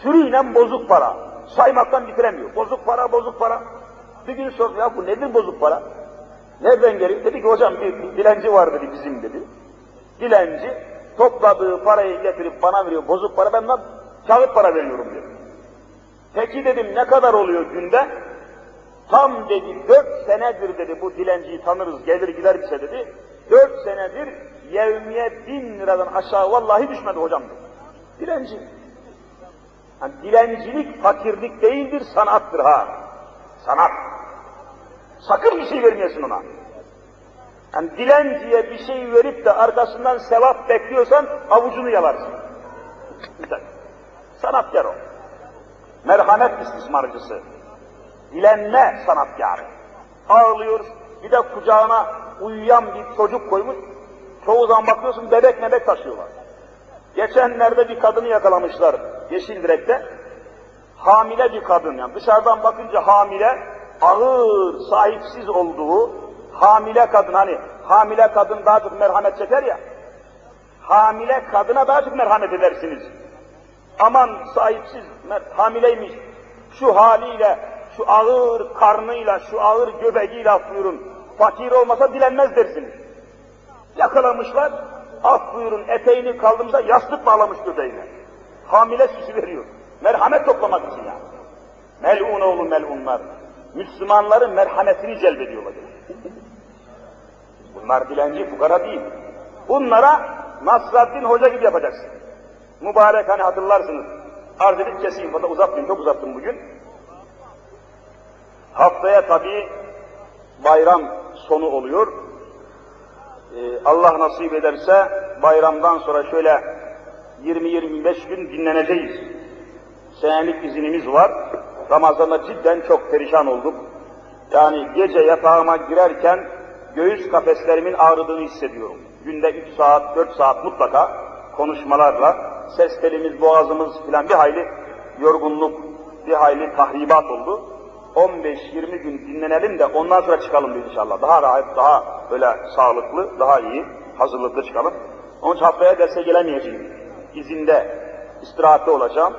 sürüyle bozuk para. Saymaktan bitiremiyor. Bozuk para, bozuk para. Bir gün sordum ya bu nedir bozuk para? Nereden geliyor? Dedi ki hocam bir, bir dilenci var dedi bizim dedi. Dilenci topladığı parayı getirip bana veriyor bozuk para ben kağıt para veriyorum diyor. Peki dedim ne kadar oluyor günde? Tam dedi dört senedir dedi bu dilenciyi tanırız gelir gider bize dedi. Dört senedir yevmiye bin liradan aşağı vallahi düşmedi hocam dedi. Dilenci. Yani dilencilik fakirlik değildir sanattır ha. Sanat. Sakın bir şey vermiyorsun ona. Yani dilenciye bir şey verip de arkasından sevap bekliyorsan avucunu yalarsın. Güzel. Sanatkar o. Merhamet istismarcısı. Dilenme sanatkarı. Ağlıyor, bir de kucağına uyuyan bir çocuk koymuş. Çoğu zaman bakıyorsun bebek bebek taşıyorlar. Geçenlerde bir kadını yakalamışlar yeşil direkte. Hamile bir kadın yani dışarıdan bakınca hamile, ağır, sahipsiz olduğu hamile kadın hani hamile kadın daha çok merhamet çeker ya. Hamile kadına daha çok merhamet edersiniz. Aman sahipsiz, hamileymiş, şu haliyle, şu ağır karnıyla, şu ağır göbeğiyle buyurun, fakir olmasa dilenmez dersiniz. Yakalamışlar, af buyurun eteğini kaldırmışlar, yastık bağlamış göbeğine. Hamile süsü veriyor. Merhamet toplamak için yani. Melun oğlu melunlar. Müslümanların merhametini celbediyorlar. Bunlar dilenci, fukara değil. Bunlara Nasraddin Hoca gibi yapacaksın. Mübarek hani hatırlarsınız. Arz edip keseyim, burada uzattım, çok uzattım bugün. Haftaya tabii bayram sonu oluyor. Ee, Allah nasip ederse bayramdan sonra şöyle 20-25 gün dinleneceğiz. Senelik izinimiz var. Ramazan'da cidden çok perişan olduk. Yani gece yatağıma girerken göğüs kafeslerimin ağrıdığını hissediyorum. Günde 3 saat, 4 saat mutlaka konuşmalarla ses telimiz, boğazımız filan bir hayli yorgunluk, bir hayli tahribat oldu. 15-20 gün dinlenelim de ondan sonra çıkalım diyor inşallah. Daha rahat, daha böyle sağlıklı, daha iyi, hazırlıklı çıkalım. Onun için haftaya derse gelemeyeceğim. İzinde, istirahatte olacağım.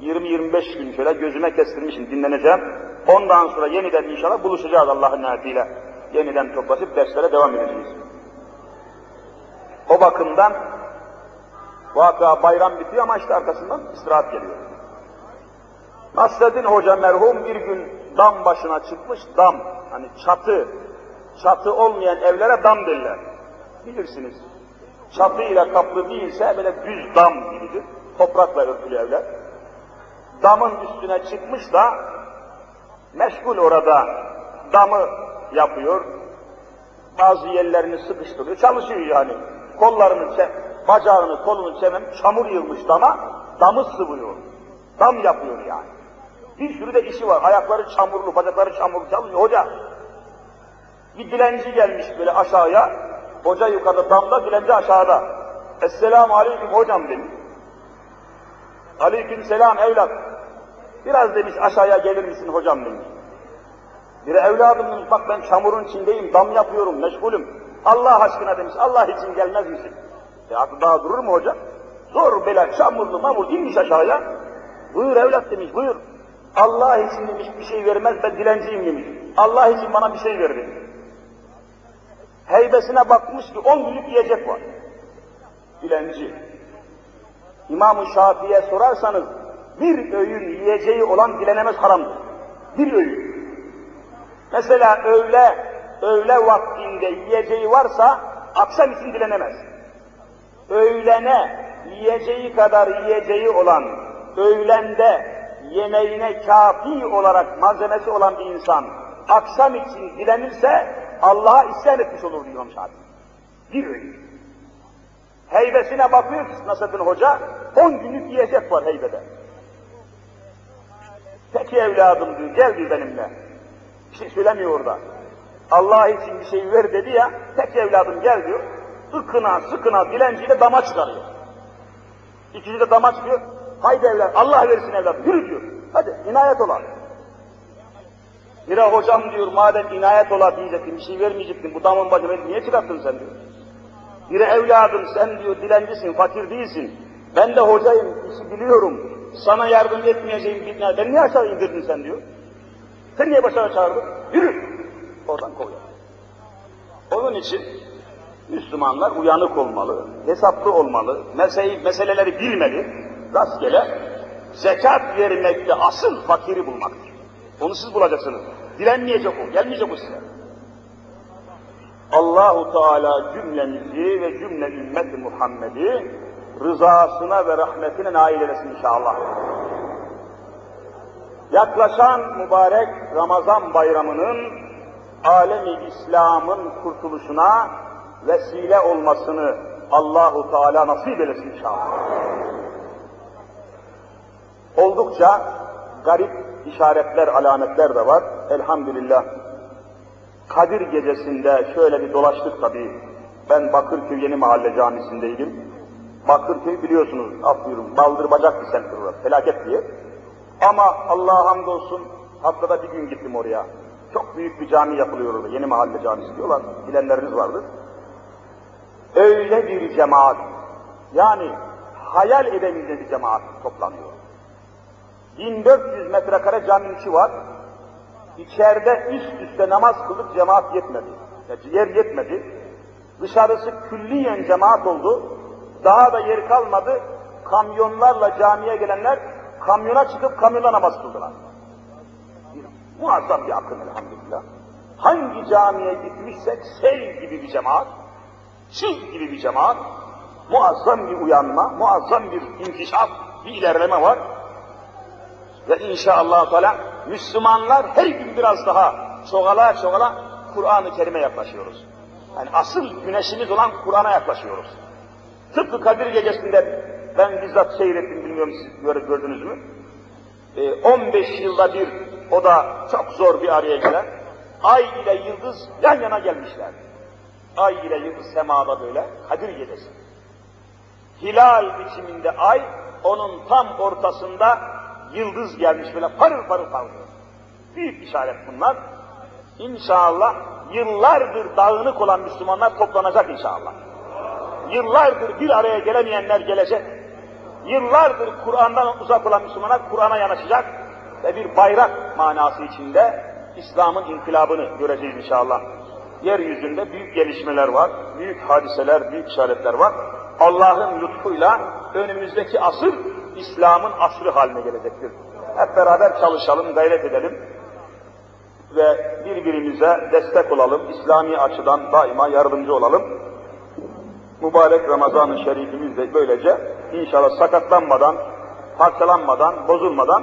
20-25 gün şöyle gözüme kestirmişim, dinleneceğim. Ondan sonra yeniden inşallah buluşacağız Allah'ın niyetiyle. Yeniden toplaşıp derslere devam edeceğiz. O bakımdan vaka bayram bitiyor ama işte arkasından istirahat geliyor. Nasreddin Hoca merhum bir gün dam başına çıkmış, dam, hani çatı, çatı olmayan evlere dam derler. Bilirsiniz. çatıyla kaplı değilse böyle düz dam gibidir. Toprakla örtülü evler. Damın üstüne çıkmış da meşgul orada damı yapıyor. Bazı yerlerini sıkıştırıyor, çalışıyor yani. Kollarını, bacağını, kolunu çemem, çamur yığmış dama, damı sıvıyor. Dam yapıyor yani. Bir sürü de işi var. Ayakları çamurlu, bacakları çamurlu çalışıyor. Hoca, bir dilenci gelmiş böyle aşağıya, hoca yukarıda damda, dilenci aşağıda. Esselamu aleyküm hocam demiş. Aleyküm selam evlat. Biraz demiş aşağıya gelir misin hocam demiş. Bir evladım demiş bak ben çamurun içindeyim, dam yapıyorum, meşgulüm. Allah aşkına demiş, Allah için gelmez misin? E aklı daha durur mu hocam? Zor bela, çamurlu mamur inmiş aşağıya. Buyur evlat demiş, buyur. Allah için demiş bir şey vermez, ben dilenciyim demiş. Allah için bana bir şey ver demiş. Heybesine bakmış ki on günlük yiyecek var. Dilenci. İmam-ı Şafii'ye sorarsanız bir öğün yiyeceği olan dilenemez haramdır. Bir öğün. Mesela öğle, öğle vaktinde yiyeceği varsa akşam için dilenemez. Öğlene yiyeceği kadar yiyeceği olan, öğlende yemeğine kafi olarak malzemesi olan bir insan akşam için dilenirse Allah'a isyan etmiş olur diyor İmam. Bir öğün. Heybesine bakıyor ki Nasrettin Hoca, on günlük yiyecek var heybede. Peki evladım diyor, gel diyor benimle. Bir şey söylemiyor orada. Allah için bir şey ver dedi ya, tek evladım gel diyor. Sıkına sıkına dilenciyle dama çıkarıyor. İkinci de dama çıkıyor. Haydi evlat, Allah versin evladım, yürü diyor. Hadi inayet ola. Bire hocam diyor, madem inayet ola diyecektin, bir şey vermeyecektin, bu damın bacı niye çıkarttın sen diyor. Bire evladım sen diyor dilencisin, fakir değilsin. Ben de hocayım, işi biliyorum. Sana yardım etmeyeceğim bir ben niye aşağı indirdin sen diyor. Sen niye başına çağırdın? Yürü! Oradan kovuyor. Onun için Müslümanlar uyanık olmalı, hesaplı olmalı, meseleyi, meseleleri bilmeli, rastgele zekat vermekte asıl fakiri bulmaktır. Onu siz bulacaksınız. Dilenmeyecek o, gelmeyecek o size. Allahu Teala cümlemizi ve cümle ümmeti Muhammed'i rızasına ve rahmetine nail eylesin inşallah. Yaklaşan mübarek Ramazan bayramının alemi İslam'ın kurtuluşuna vesile olmasını Allahu Teala nasip eylesin inşallah. Oldukça garip işaretler, alametler de var. Elhamdülillah. Kadir gecesinde şöyle bir dolaştık tabii. Ben Bakırköy Yeni Mahalle Camisi'ndeydim. Bakırköy biliyorsunuz, af buyurun, baldır bacak bir semttir orası, felaket diye. Ama Allah'a hamdolsun haftada bir gün gittim oraya. Çok büyük bir cami yapılıyor orada, Yeni Mahalle Camisi diyorlar, bilenleriniz vardır. Öyle bir cemaat, yani hayal edemeyeceğiniz bir cemaat toplanıyor. 1400 metrekare cami içi var, İçeride üst üste namaz kılıp cemaat yetmedi. Yani yer yetmedi. Dışarısı külliyen cemaat oldu. Daha da yer kalmadı. Kamyonlarla camiye gelenler kamyona çıkıp kamyonla namaz kıldılar. Muazzam bir akım elhamdülillah. Hangi camiye gitmişsek sel gibi bir cemaat, çiğ gibi bir cemaat, muazzam bir uyanma, muazzam bir inkişaf, bir ilerleme var. Ve inşallah Teala Müslümanlar her gün biraz daha çoğala çoğala Kur'an-ı Kerim'e yaklaşıyoruz. Yani asıl güneşimiz olan Kur'an'a yaklaşıyoruz. Tıpkı Kadir Gecesi'nde ben bizzat seyrettim, bilmiyorum siz gördünüz mü? Ee, 15 yılda bir, o da çok zor bir araya gelen, ay ile yıldız yan yana gelmişler. Ay ile yıldız semada böyle, Kadir Gecesi. Hilal biçiminde ay, onun tam ortasında yıldız gelmiş böyle parıl parıl parlıyor. Büyük işaret bunlar. İnşallah yıllardır dağınık olan Müslümanlar toplanacak inşallah. Yıllardır bir araya gelemeyenler gelecek. Yıllardır Kur'an'dan uzak olan Müslümanlar Kur'an'a yanaşacak ve bir bayrak manası içinde İslam'ın inkılabını göreceğiz inşallah. Yeryüzünde büyük gelişmeler var, büyük hadiseler, büyük işaretler var. Allah'ın lütfuyla önümüzdeki asır İslam'ın asrı haline gelecektir. Hep beraber çalışalım, gayret edelim ve birbirimize destek olalım, İslami açıdan daima yardımcı olalım. mübarek Ramazan-ı Şerifimiz de böylece inşallah sakatlanmadan, parçalanmadan, bozulmadan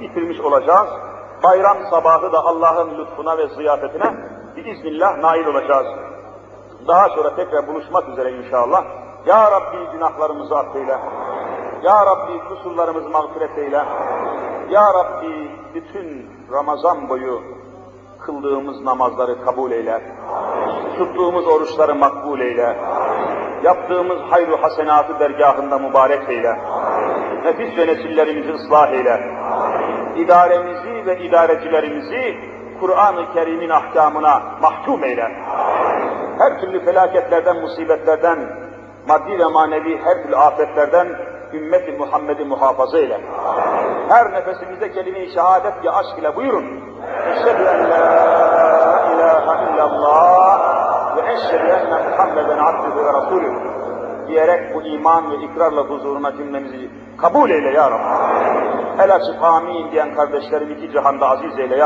bitirmiş olacağız. Bayram sabahı da Allah'ın lütfuna ve ziyafetine biiznillah nail olacağız. Daha sonra tekrar buluşmak üzere inşallah. Ya Rabbi günahlarımızı affeyle. Ya Rabbi kusurlarımızı mağfiret eyle. Ya Rabbi bütün Ramazan boyu kıldığımız namazları kabul eyle. Tuttuğumuz oruçları makbul eyle. Yaptığımız hayru hasenatı dergahında mübarek eyle. Nefis ve nesillerimizi ıslah eyle. İdaremizi ve idarecilerimizi Kur'an-ı Kerim'in ahkamına mahkum eyle. Her türlü felaketlerden, musibetlerden, maddi ve manevi her türlü afetlerden ümmeti Muhammed'i muhafaza eyle. Her nefesimizde kelime-i şehadet ya aşk ile buyurun. Eşhedü en la ilahe illallah ve eşhedü enne Muhammeden abdühü ve rasulü diyerek bu iman ve ikrarla huzuruna cümlemizi kabul eyle ya Rabbi. El açık amin diyen kardeşlerim iki cihanda aziz eyle ya